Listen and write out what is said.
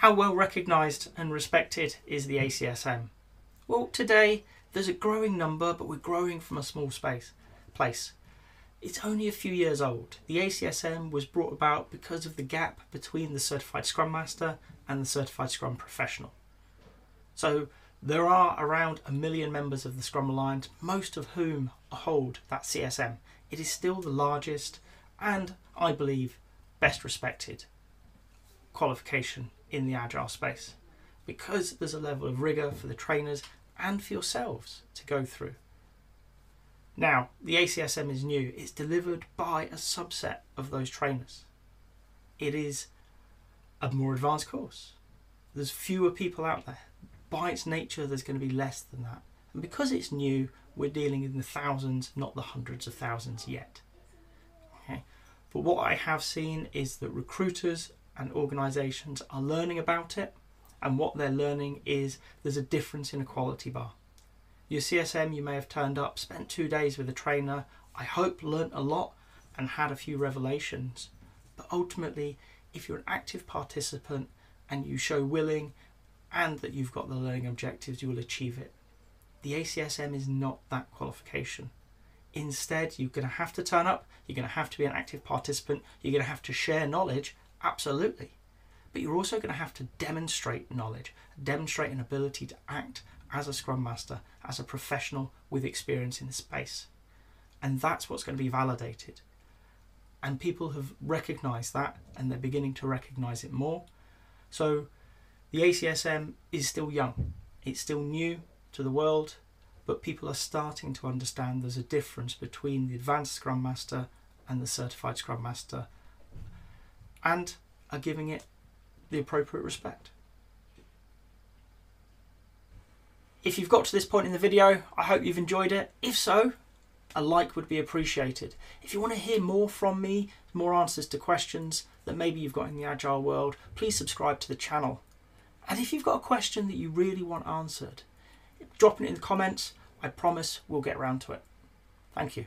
How well recognised and respected is the ACSM? Well, today there's a growing number, but we're growing from a small space place. It's only a few years old. The ACSM was brought about because of the gap between the Certified Scrum Master and the Certified Scrum Professional. So there are around a million members of the Scrum Alliance, most of whom hold that CSM. It is still the largest and, I believe, best respected qualification in the Agile space because there's a level of rigour for the trainers and for yourselves to go through. Now, the ACSM is new, it's delivered by a subset of those trainers. It is a more advanced course. There's fewer people out there by its nature, there's going to be less than that. And because it's new, we're dealing in the thousands, not the hundreds of thousands yet. Okay? But what I have seen is that recruiters and organisations are learning about it, and what they're learning is there's a difference in a quality bar. Your CSM, you may have turned up, spent two days with a trainer, I hope learnt a lot and had a few revelations. But ultimately, if you're an active participant and you show willing and that you've got the learning objectives, you will achieve it. The ACSM is not that qualification. Instead, you're going to have to turn up, you're going to have to be an active participant, you're going to have to share knowledge, absolutely. But you're also going to have to demonstrate knowledge, demonstrate an ability to act as a Scrum Master, as a professional with experience in the space. And that's what's going to be validated. And people have recognized that and they're beginning to recognize it more. So the ACSM is still young, it's still new to the world, but people are starting to understand there's a difference between the Advanced Scrum Master and the Certified Scrum Master and are giving it the appropriate respect. If you've got to this point in the video, I hope you've enjoyed it. If so, a like would be appreciated. If you want to hear more from me, more answers to questions that maybe you've got in the Agile world, please subscribe to the channel. And if you've got a question that you really want answered, drop it in the comments. I promise we'll get around to it. Thank you.